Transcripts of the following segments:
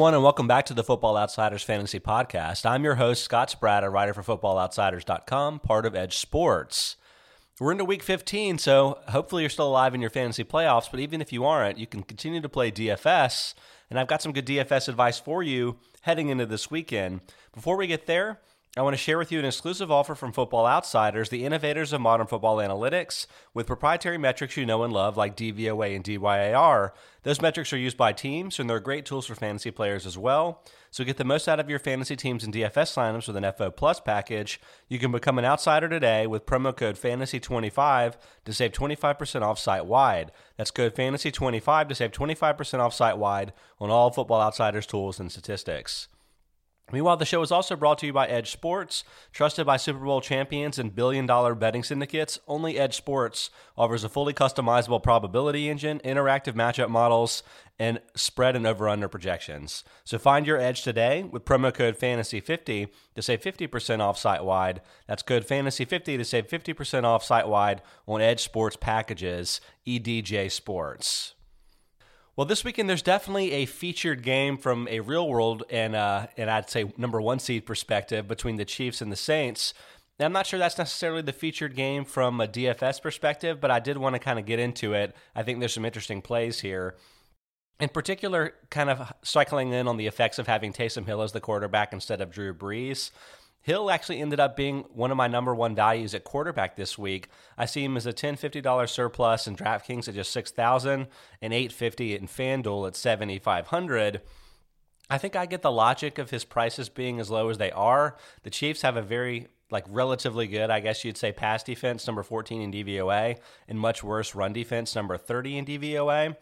everyone, and welcome back to the Football Outsiders Fantasy Podcast. I'm your host, Scott Spratt, a writer for FootballOutsiders.com, part of EdjSports. We're into week 15, so hopefully you're still alive in your fantasy playoffs, but even if you aren't, you can continue to play DFS, and I've got some good DFS advice for you heading into this weekend. Before we get there, I want to share with you an exclusive offer from Football Outsiders, the innovators of modern football analytics, with proprietary metrics you know and love like DVOA and DYAR. Those metrics are used by teams, and they're great tools for fantasy players as well. So get the most out of your fantasy teams and DFS lineups with an FO Plus package. You can become an outsider today with promo code FANTASY25 to save 25% off site wide. That's code FANTASY25 to save 25% off site wide on all Football Outsiders tools and statistics. Meanwhile, the show is also brought to you by EdjSports. Trusted by Super Bowl champions and billion dollar betting syndicates, only EdjSports offers a fully customizable probability engine, interactive matchup models, and spread and over under projections. So find your edge today with promo code FANTASY50 to save 50% off site wide. That's code FANTASY50 to save 50% off site wide on EdjSports packages, EDJ Sports. Well, this weekend there's definitely a featured game from a real world and uh, and I'd say number one seed perspective between the Chiefs and the Saints. Now, I'm not sure that's necessarily the featured game from a DFS perspective, but I did want to kind of get into it. I think there's some interesting plays here. In particular, kind of cycling in on the effects of having Taysom Hill as the quarterback instead of Drew Brees. Hill actually ended up being one of my number one values at quarterback this week. I see him as a $10, $50 surplus in DraftKings at just 6000 and 850 in FanDuel at 7500 I think I get the logic of his prices being as low as they are. The Chiefs have a very like relatively good, I guess you'd say, pass defense, number 14 in DVOA, and much worse run defense, number 30 in DVOA.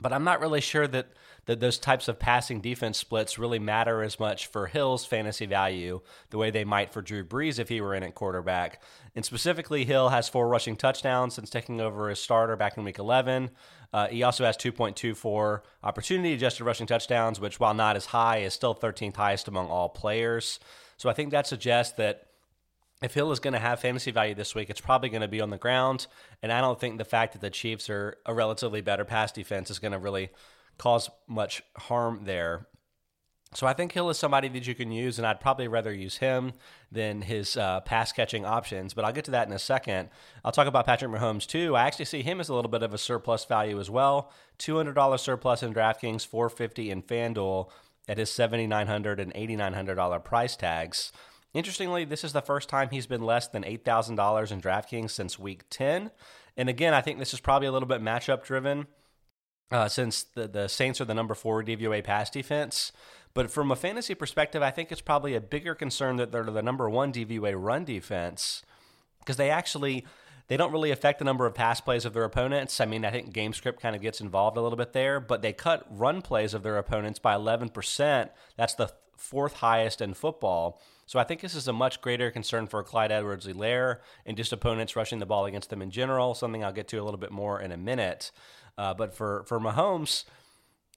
But I'm not really sure that that those types of passing defense splits really matter as much for Hill's fantasy value the way they might for Drew Brees if he were in at quarterback. And specifically, Hill has four rushing touchdowns since taking over as starter back in week 11. Uh, he also has 2.24 opportunity adjusted rushing touchdowns, which, while not as high, is still 13th highest among all players. So I think that suggests that if Hill is going to have fantasy value this week, it's probably going to be on the ground. And I don't think the fact that the Chiefs are a relatively better pass defense is going to really cause much harm there. So I think Hill is somebody that you can use, and I'd probably rather use him than his uh, pass catching options. But I'll get to that in a second. I'll talk about Patrick Mahomes too. I actually see him as a little bit of a surplus value as well. Two hundred dollars surplus in DraftKings, four fifty in FanDuel at his seventy nine hundred and eighty nine hundred dollar price tags. Interestingly, this is the first time he's been less than eight thousand dollars in DraftKings since Week ten. And again, I think this is probably a little bit matchup driven uh, since the, the Saints are the number four DVOA pass defense. But from a fantasy perspective, I think it's probably a bigger concern that they're the number one DVOA run defense because they actually they don't really affect the number of pass plays of their opponents. I mean, I think game script kind of gets involved a little bit there, but they cut run plays of their opponents by 11%. That's the fourth highest in football. So I think this is a much greater concern for Clyde Edwards Helaire and just opponents rushing the ball against them in general, something I'll get to a little bit more in a minute. Uh, but for for Mahomes,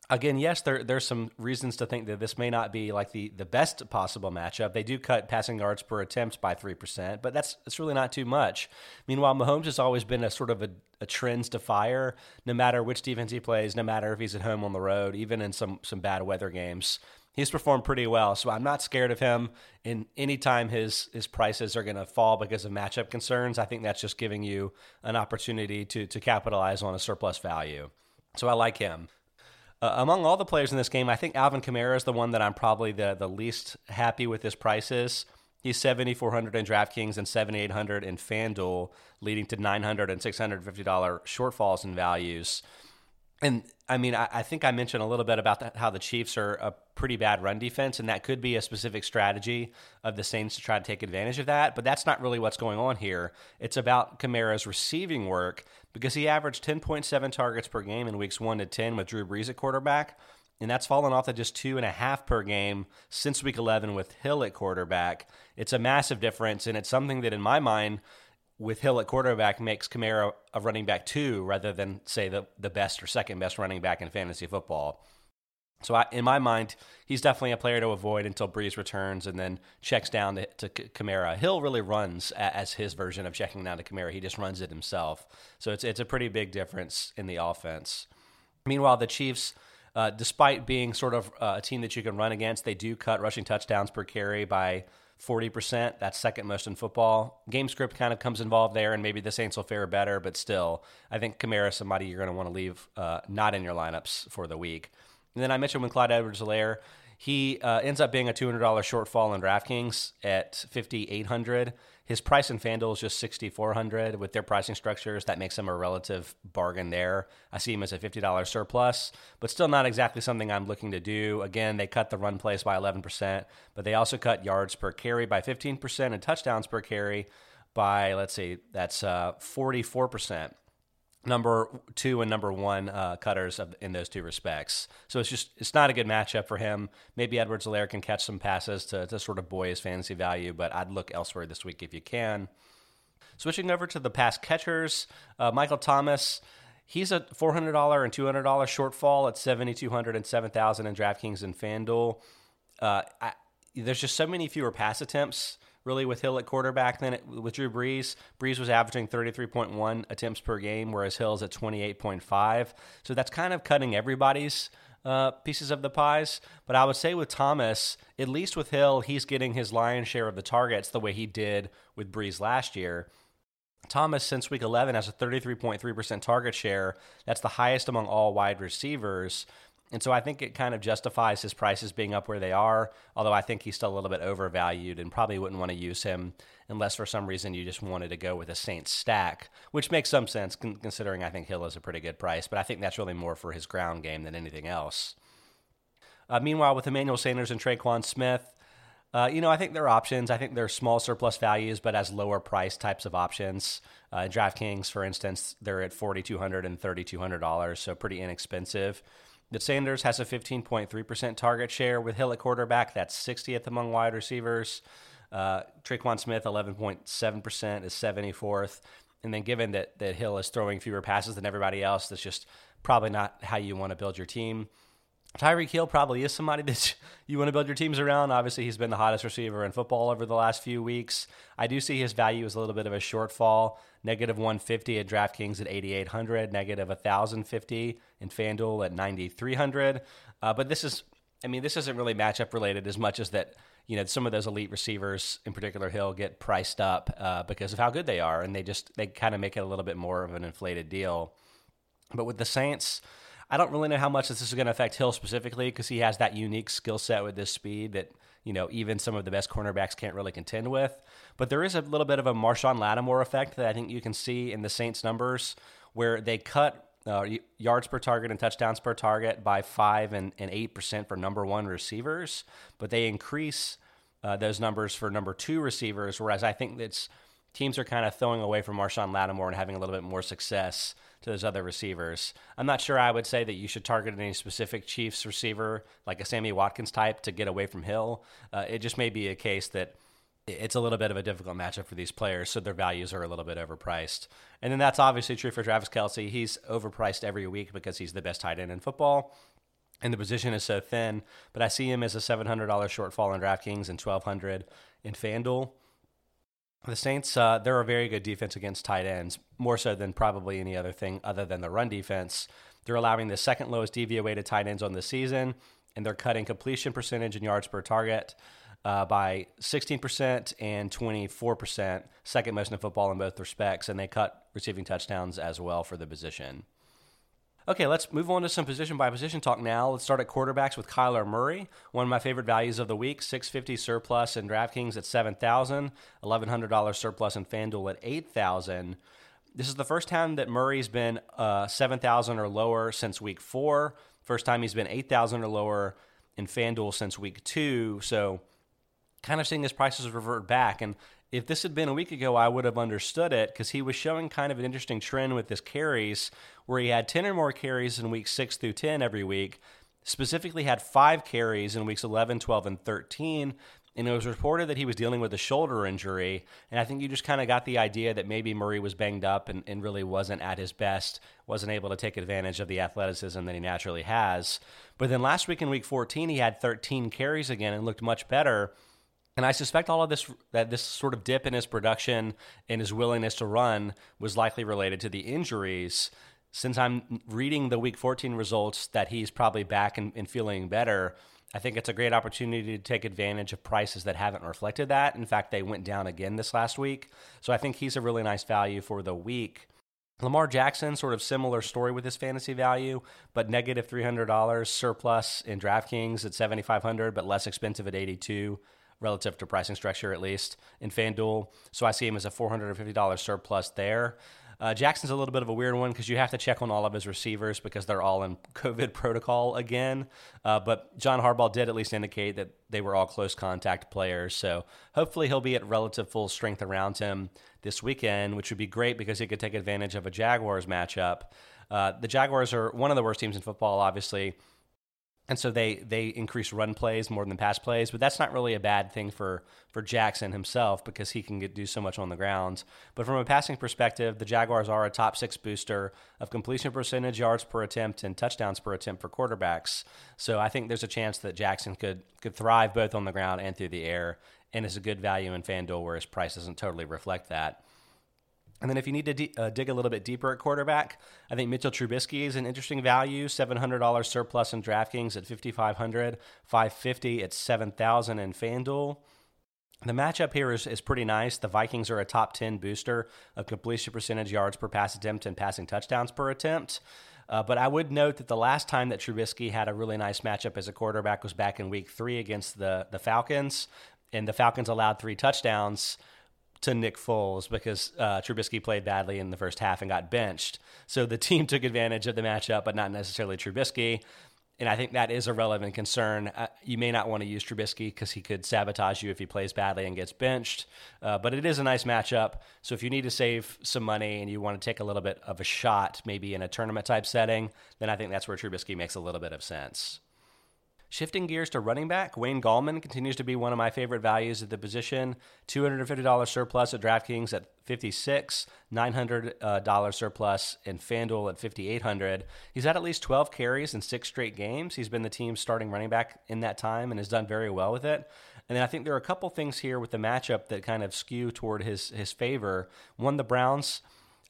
again, yes, there there's some reasons to think that this may not be like the the best possible matchup. They do cut passing yards per attempt by three percent, but that's that's really not too much. Meanwhile, Mahomes has always been a sort of a, a trends to fire, no matter which defense he plays, no matter if he's at home on the road, even in some some bad weather games he's performed pretty well. So I'm not scared of him. In any time his his prices are going to fall because of matchup concerns, I think that's just giving you an opportunity to to capitalize on a surplus value. So I like him. Uh, among all the players in this game, I think Alvin Kamara is the one that I'm probably the the least happy with his prices. He's 7,400 in DraftKings and 7,800 in FanDuel, leading to 900 and $650 shortfalls in values. And I mean, I, I, think I mentioned a little bit about how the Chiefs are pretty bad run defense, and that could be a specific strategy of the Saints to try to take advantage of that. But that's not really what's going on here. It's about Kamara's receiving work because he averaged 10.7 targets per game in weeks 1 to 10 with Drew Brees at quarterback. And that's fallen off to just two and a half per game since week 11 with Hill at quarterback. It's a massive difference, and it's something that, in my mind, with Hill at quarterback makes Kamara a running back two rather than say the the best or second best running back in fantasy football. So I, in my mind, he's definitely a player to avoid until Brees returns and then checks down to, to Kamara. Hill really runs as his version of checking down to Kamara. He just runs it himself. So it's it's a pretty big difference in the offense. Meanwhile, the Chiefs Uh, despite being sort of uh, a team that you can run against, they do cut rushing touchdowns per carry by 40%. That's second most in football. Game script kind of comes involved there, and maybe the Saints will fare better, but still, I think Kamara is somebody you're going to want to leave uh, not in your lineups for the week. And then I mentioned when Clyde Edwards Helaire, he uh, ends up being a $200 shortfall in DraftKings at 5800 his price in FanDuel is just 6400 with their pricing structures. That makes him a relative bargain there. I see him as a $50 surplus, but still not exactly something I'm looking to do. Again, they cut the run place by 11%, but they also cut yards per carry by 15% and touchdowns per carry by, let's see, that's uh, 44% number two and number one uh, cutters of, in those two respects. So it's just it's not a good matchup for him. Maybe Edwards Helaire can catch some passes to, to sort of buoy his fantasy value, but I'd look elsewhere this week if you can. Switching over to the pass catchers, uh, Michael Thomas. He's a $400 and $200 shortfall at 7,200 and 7,000 in DraftKings and FanDuel. Uh, I, there's just so many fewer pass attempts really with Hill at quarterback Then it, with Drew Brees. Brees was averaging 33.1 attempts per game, whereas Hill's at 28.5. So that's kind of cutting everybody's uh, pieces of the pies. But I would say with Thomas, at least with Hill, he's getting his lion's share of the targets the way he did with Brees last year. Thomas, since week 11, has a 33.3% target share. That's the highest among all wide receivers. And so I think it kind of justifies his prices being up where they are, although I think he's still a little bit overvalued and probably wouldn't want to use him unless for some reason you just wanted to go with a Saints stack, which makes some sense considering I think Hill is a pretty good price, but I think that's really more for his ground game than anything else. Uh, meanwhile, with Emmanuel Sanders and Tre'Quan Smith, uh, you know, I think they're options. I think they're small surplus values, but as lower price types of options. Uh, DraftKings, for instance, they're at $4,200 and $3,200, so pretty inexpensive that Sanders has a 15.3% target share with Hill at quarterback. That's 60th among wide receivers. Uh, Tre'Quan Smith, 11.7%, is 74th. And then given that, that Hill is throwing fewer passes than everybody else, that's just probably not how you want to build your team. Tyreek Hill probably is somebody that you want to build your teams around. Obviously, he's been the hottest receiver in football over the last few weeks. I do see his value as a little bit of a shortfall. Negative 150 at DraftKings at 8,800, negative 1,050 in FanDuel at 9,300. Uh, but this is, I mean, this isn't really matchup related as much as that, you know, some of those elite receivers, in particular Hill, get priced up uh, because of how good they are. And they just, they kind of make it a little bit more of an inflated deal. But with the Saints, I don't really know how much this is going to affect Hill specifically because he has that unique skill set with this speed that you know even some of the best cornerbacks can't really contend with. But there is a little bit of a Marshon Lattimore effect that I think you can see in the Saints' numbers where they cut uh, yards per target and touchdowns per target by five and eight percent for number one receivers, but they increase uh, those numbers for number two receivers. Whereas I think that's teams are kind of throwing away from Marshon Lattimore and having a little bit more success to those other receivers. I'm not sure I would say that you should target any specific Chiefs receiver, like a Sammy Watkins type, to get away from Hill. Uh, it just may be a case that it's a little bit of a difficult matchup for these players, so their values are a little bit overpriced. And then that's obviously true for Travis Kelce. He's overpriced every week because he's the best tight end in football. And the position is so thin, but I see him as a $700 shortfall in DraftKings and 1200 in FanDuel. The Saints, uh, they're a very good defense against tight ends, more so than probably any other thing other than the run defense. They're allowing the second lowest DVOA to tight ends on the season, and they're cutting completion percentage and yards per target uh, by 16% and 24%, second most in football in both respects, and they cut receiving touchdowns as well for the position. Okay, let's move on to some position by position talk now. Let's start at quarterbacks with Kyler Murray, one of my favorite values of the week, 650 surplus in DraftKings at 7,000, $1,100 surplus in FanDuel at 8,000. This is the first time that Murray's been uh, 7,000 or lower since week 4. First time he's been 8,000 or lower in FanDuel since week 2. So kind of seeing his prices revert back and if this had been a week ago, I would have understood it because he was showing kind of an interesting trend with his carries where he had 10 or more carries in weeks 6 through 10 every week, specifically had five carries in weeks 11, 12, and 13. And it was reported that he was dealing with a shoulder injury. And I think you just kind of got the idea that maybe Murray was banged up and, and really wasn't at his best, wasn't able to take advantage of the athleticism that he naturally has. But then last week in week 14, he had 13 carries again and looked much better. And I suspect all of this, that this sort of dip in his production and his willingness to run was likely related to the injuries. since I'm reading the week 14 results that he's probably back and, and feeling better, I think it's a great opportunity to take advantage of prices that haven't reflected that. In fact, they went down again this last week. So I think he's a really nice value for the week. Lamar Jackson, sort of similar story with his fantasy value, but negative $300 surplus in DraftKings at 7500 but less expensive at 82 relative to pricing structure, at least in FanDuel. So I see him as a $450 surplus there. Uh, Jackson's a little bit of a weird one because you have to check on all of his receivers because they're all in COVID protocol again. Uh, but John Harbaugh did at least indicate that they were all close contact players. So hopefully he'll be at relative full strength around him this weekend, which would be great because he could take advantage of a Jaguars matchup. Uh, the Jaguars are one of the worst teams in football, obviously and so they they increase run plays more than pass plays, but that's not really a bad thing for for Jackson himself because he can get, do so much on the ground. But from a passing perspective, the Jaguars are a top six booster of completion percentage, yards per attempt, and touchdowns per attempt for quarterbacks. So I think there's a chance that Jackson could could thrive both on the ground and through the air, and is a good value in FanDuel where his price doesn't totally reflect that. And then if you need to uh, dig a little bit deeper at quarterback, I think Mitchell Trubisky is an interesting value. $700 surplus in DraftKings at 5500 550 at 7000 in FanDuel. The matchup here is, is pretty nice. The Vikings are a top 10 booster of completion percentage, yards per pass attempt, and passing touchdowns per attempt. Uh, but I would note that the last time that Trubisky had a really nice matchup as a quarterback was back in week three against the, the Falcons. And the Falcons allowed three touchdowns to Nick Foles because uh, Trubisky played badly in the first half and got benched. So the team took advantage of the matchup, but not necessarily Trubisky. And I think that is a relevant concern. Uh, you may not want to use Trubisky because he could sabotage you if he plays badly and gets benched. Uh, but it is a nice matchup. So if you need to save some money and you want to take a little bit of a shot, maybe in a tournament type setting, then I think that's where Trubisky makes a little bit of sense. Shifting gears to running back, Wayne Gallman continues to be one of my favorite values at the position. $250 surplus at DraftKings at 56, $900 uh, surplus in FanDuel at 5800. He's had at least 12 carries in six straight games. He's been the team's starting running back in that time and has done very well with it. And then I think there are a couple things here with the matchup that kind of skew toward his his favor. One, the Browns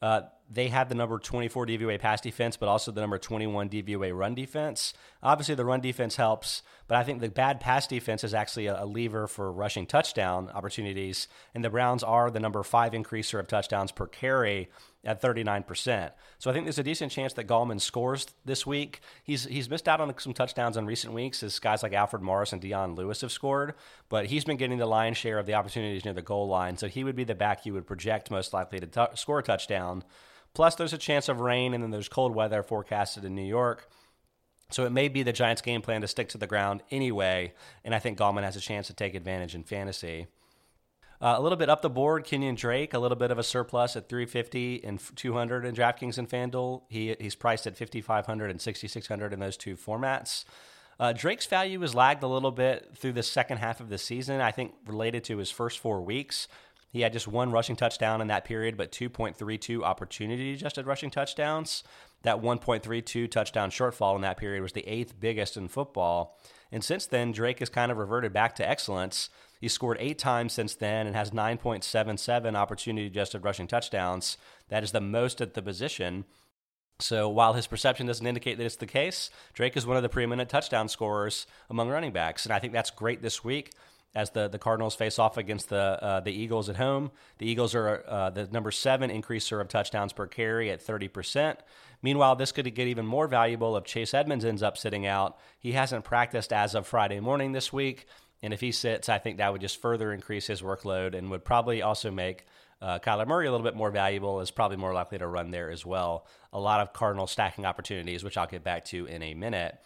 uh, they have the number 24 DVOA pass defense, but also the number 21 DVOA run defense. Obviously, the run defense helps, but I think the bad pass defense is actually a, a lever for rushing touchdown opportunities. And the Browns are the number five increaser of touchdowns per carry at 39%. So I think there's a decent chance that Gallman scores this week. He's he's missed out on some touchdowns in recent weeks as guys like Alfred Morris and Dion Lewis have scored, but he's been getting the lion's share of the opportunities near the goal line. So he would be the back you would project most likely to t- score a touchdown. Plus, there's a chance of rain, and then there's cold weather forecasted in New York. So it may be the Giants' game plan to stick to the ground anyway, and I think Gallman has a chance to take advantage in fantasy. Uh, a little bit up the board, Kenyon Drake, a little bit of a surplus at 350 and 200 in DraftKings and FanDuel. He, he's priced at 5,500 and 6,600 in those two formats. Uh, Drake's value has lagged a little bit through the second half of the season, I think related to his first four weeks. He had just one rushing touchdown in that period, but 2.32 opportunity adjusted rushing touchdowns. That 1.32 touchdown shortfall in that period was the eighth biggest in football. And since then, Drake has kind of reverted back to excellence. He scored eight times since then and has 9.77 opportunity adjusted rushing touchdowns. That is the most at the position. So while his perception doesn't indicate that it's the case, Drake is one of the preeminent touchdown scorers among running backs, and I think that's great this week as the, the Cardinals face off against the uh, the Eagles at home. The Eagles are uh, the number seven increaser of touchdowns per carry at 30%. Meanwhile, this could get even more valuable if Chase Edmonds ends up sitting out. He hasn't practiced as of Friday morning this week. And if he sits, I think that would just further increase his workload and would probably also make uh, Kyler Murray a little bit more valuable, is probably more likely to run there as well. A lot of Cardinal stacking opportunities, which I'll get back to in a minute.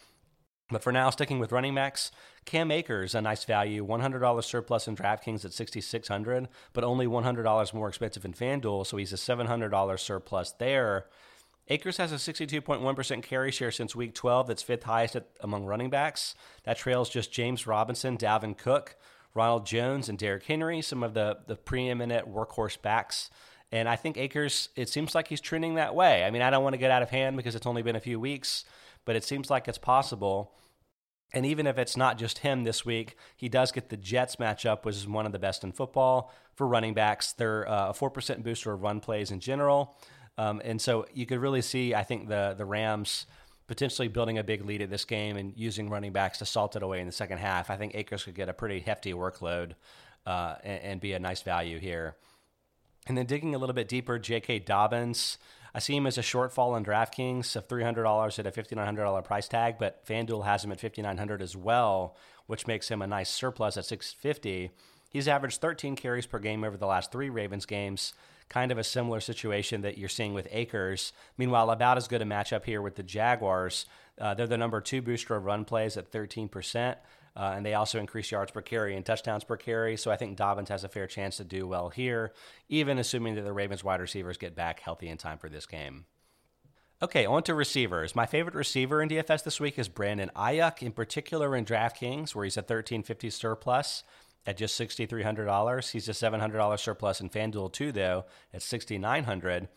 But for now, sticking with running backs, Cam Akers, a nice value, $100 surplus in DraftKings at 6600 but only $100 more expensive in FanDuel, so he's a $700 surplus there. Akers has a 62.1% carry share since week 12, that's fifth highest at, among running backs. That trails just James Robinson, Dalvin Cook, Ronald Jones, and Derrick Henry, some of the, the preeminent workhorse backs. And I think Akers, it seems like he's trending that way. I mean, I don't want to get out of hand because it's only been a few weeks, but it seems like it's possible. And even if it's not just him this week, he does get the Jets matchup, which is one of the best in football for running backs. They're uh, a 4% booster of run plays in general. Um, and so you could really see, I think, the the Rams potentially building a big lead at this game and using running backs to salt it away in the second half. I think Akers could get a pretty hefty workload uh, and, and, be a nice value here. And then digging a little bit deeper, J.K. Dobbins. I see him as a shortfall on DraftKings of $300 at a $5,900 price tag, but FanDuel has him at $5,900 as well, which makes him a nice surplus at 650 He's averaged 13 carries per game over the last three Ravens games, kind of a similar situation that you're seeing with Akers. Meanwhile, about as good a matchup here with the Jaguars. Uh, they're the number two booster of run plays at 13%. Uh, and they also increase yards per carry and touchdowns per carry. So I think Dobbins has a fair chance to do well here, even assuming that the Ravens wide receivers get back healthy in time for this game. Okay, on to receivers. My favorite receiver in DFS this week is Brandon Aiyuk, in particular in DraftKings, where he's a 1350 surplus at just $6,300. He's a $700 surplus in FanDuel too, though, at $6,900.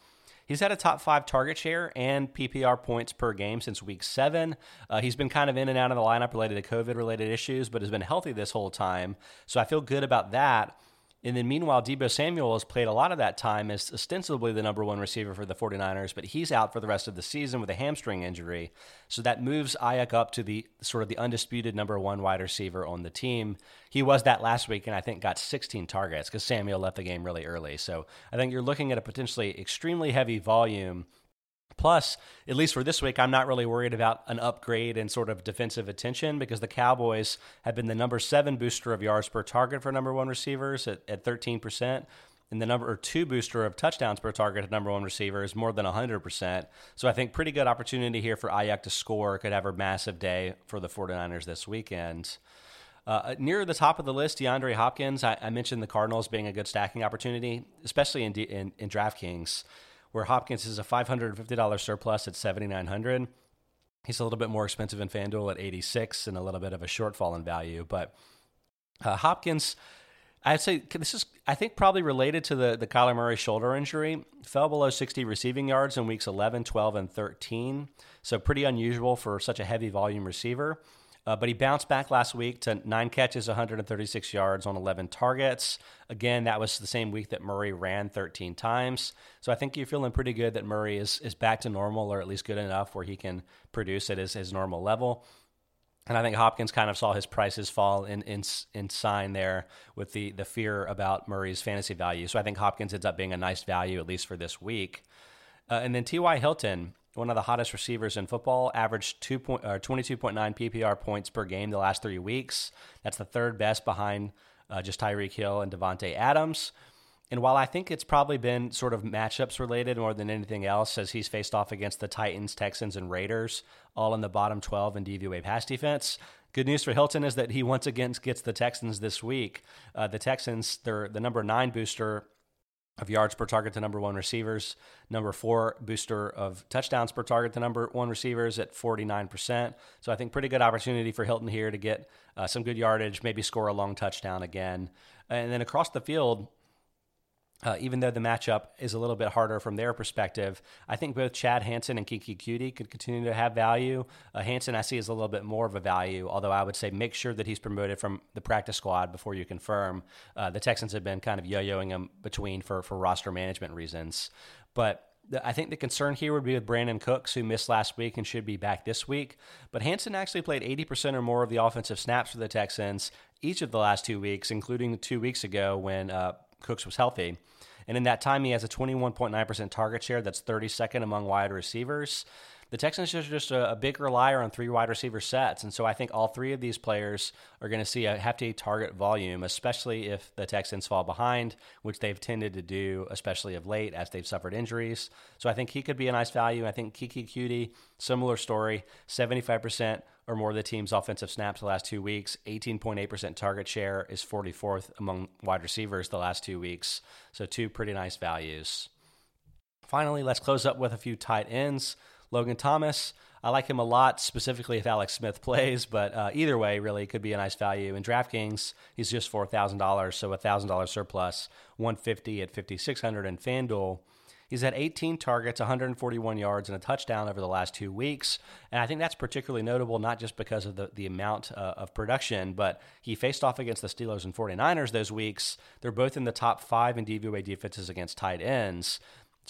He's had a top five target share and PPR points per game since week seven. Uh, he's been kind of in and out of the lineup related to COVID related issues, but has been healthy this whole time. So I feel good about that. And then meanwhile, Deebo Samuel has played a lot of that time as ostensibly the number one receiver for the 49ers, but he's out for the rest of the season with a hamstring injury. So that moves Aiyuk up to the sort of the undisputed number one wide receiver on the team. He was that last week and I think got 16 targets because Samuel left the game really early. So I think you're looking at a potentially extremely heavy volume Plus, at least for this week, I'm not really worried about an upgrade in sort of defensive attention because the Cowboys have been the number seven booster of yards per target for number one receivers at, at 13%. And the number two booster of touchdowns per target at number one receiver is more than 100%. So I think pretty good opportunity here for Aiyuk to score. Could have a massive day for the 49ers this weekend. Uh, near the top of the list, DeAndre Hopkins. I, I, mentioned the Cardinals being a good stacking opportunity, especially in, D, in, in DraftKings where Hopkins is a $550 surplus at 7900 He's a little bit more expensive in FanDuel at 86 and a little bit of a shortfall in value. But uh, Hopkins, I'd say this is, I think, probably related to the, the Kyler Murray shoulder injury. Fell below 60 receiving yards in weeks 11, 12, and 13. So pretty unusual for such a heavy volume receiver. Uh, but he bounced back last week to nine catches, 136 yards on 11 targets. Again, that was the same week that Murray ran 13 times. So I think you're feeling pretty good that Murray is, is back to normal or at least good enough where he can produce at his, his normal level. And I think Hopkins kind of saw his prices fall in, in, in sign there with the, the fear about Murray's fantasy value. So I think Hopkins ends up being a nice value, at least for this week. Uh, and then T.Y. Hilton, one of the hottest receivers in football, averaged two point, uh, 22.9 PPR points per game the last three weeks. That's the third best behind uh, just Tyreek Hill and Davante Adams. And while I think it's probably been sort of matchups related more than anything else, as he's faced off against the Titans, Texans, and Raiders, all in the bottom 12 in DVOA pass defense, Good news for Hilton is that he once again gets the Texans this week. Uh, the Texans, they're the number nine booster of yards per target to number one receivers. Number four booster of touchdowns per target to number one receivers at 49%. So I think pretty good opportunity for Hilton here to get uh, some good yardage, maybe score a long touchdown again. And then across the field, uh, even though the matchup is a little bit harder from their perspective, I think both Chad Hansen and Keke Coutee could continue to have value. Uh, Hansen, I see, is a little bit more of a value, although I would say make sure that he's promoted from the practice squad before you confirm. Uh, the Texans have been kind of yo yoing him between for, for roster management reasons. But I think the concern here would be with Brandin Cooks, who missed last week and should be back this week. But Hansen actually played 80% or more of the offensive snaps for the Texans each of the last two weeks, including two weeks ago when uh, Cooks was healthy. And in that time, he has a 21.9% target share. That's 32nd among wide receivers. The Texans are just a, a big relier on three wide receiver sets. And so I think all three of these players are going to see a hefty target volume, especially if the Texans fall behind, which they've tended to do, especially of late as they've suffered injuries. So I think he could be a nice value. I think Keke Coutee, similar story, 75% or more of the team's offensive snaps the last two weeks. 18.8% target share is 44th among wide receivers the last two weeks. So, two pretty nice values. Finally, let's close up with a few tight ends. Logan Thomas, I like him a lot, specifically if Alex Smith plays, but uh, either way, really, could be a nice value. In DraftKings, he's just $4,000, so a $1,000 surplus, 150 at 5600 in FanDuel. He's had 18 targets, 141 yards, and a touchdown over the last two weeks. And I think that's particularly notable, not just because of the, the amount uh, of production, but he faced off against the Steelers and 49ers those weeks. They're both in the top five in DVOA defenses against tight ends.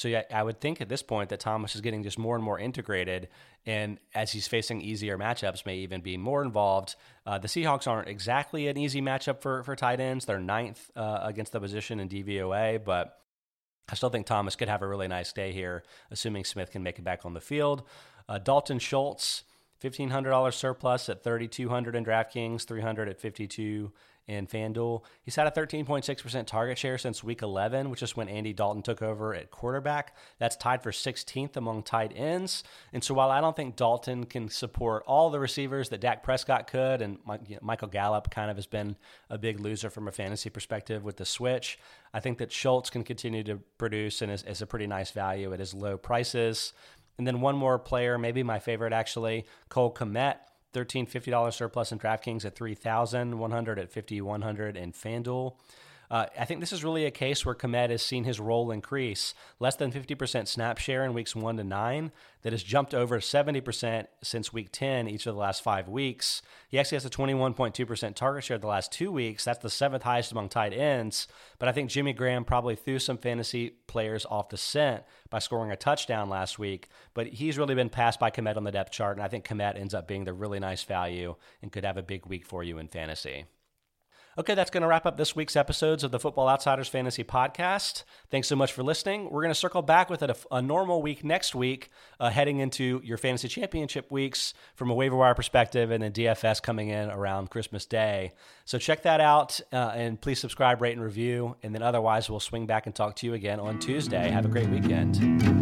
So yeah, I would think at this point that Thomas is getting just more and more integrated, and as he's facing easier matchups, may even be more involved. Uh, the Seahawks aren't exactly an easy matchup for for tight ends. They're ninth uh, against the position in DVOA, but I still think Thomas could have a really nice day here, assuming Smith can make it back on the field. Uh, Dalton Schultz, fifteen hundred dollars surplus at thirty two hundred in DraftKings, three hundred at fifty two in FanDuel. He's had a 13.6% target share since week 11, which is when Andy Dalton took over at quarterback. That's tied for 16th among tight ends. And so while I don't think Dalton can support all the receivers that Dak Prescott could, and Michael Gallup kind of has been a big loser from a fantasy perspective with the switch, I think that Schultz can continue to produce and is, is a pretty nice value at his low prices. And then one more player, maybe my favorite actually, Cole Kmet. $1,350 surplus in DraftKings at 3100 at 5100 in FanDuel. Uh, I think this is really a case where Kmet has seen his role increase. Less than 50% snap share in weeks one to nine, that has jumped over 70% since week 10 each of the last five weeks. He actually has a 21.2% target share the last two weeks. That's the seventh highest among tight ends. But I think Jimmy Graham probably threw some fantasy players off the scent by scoring a touchdown last week. But he's really been passed by Kmet on the depth chart, and I think Kmet ends up being the really nice value and could have a big week for you in fantasy. Okay, that's going to wrap up this week's episodes of the Football Outsiders Fantasy Podcast. Thanks so much for listening. We're going to circle back with a, a normal week next week, uh, heading into your fantasy championship weeks from a waiver wire perspective, and then DFS coming in around Christmas Day. So check that out, uh, and please subscribe, rate, and review. And then otherwise, we'll swing back and talk to you again on Tuesday. Have a great weekend.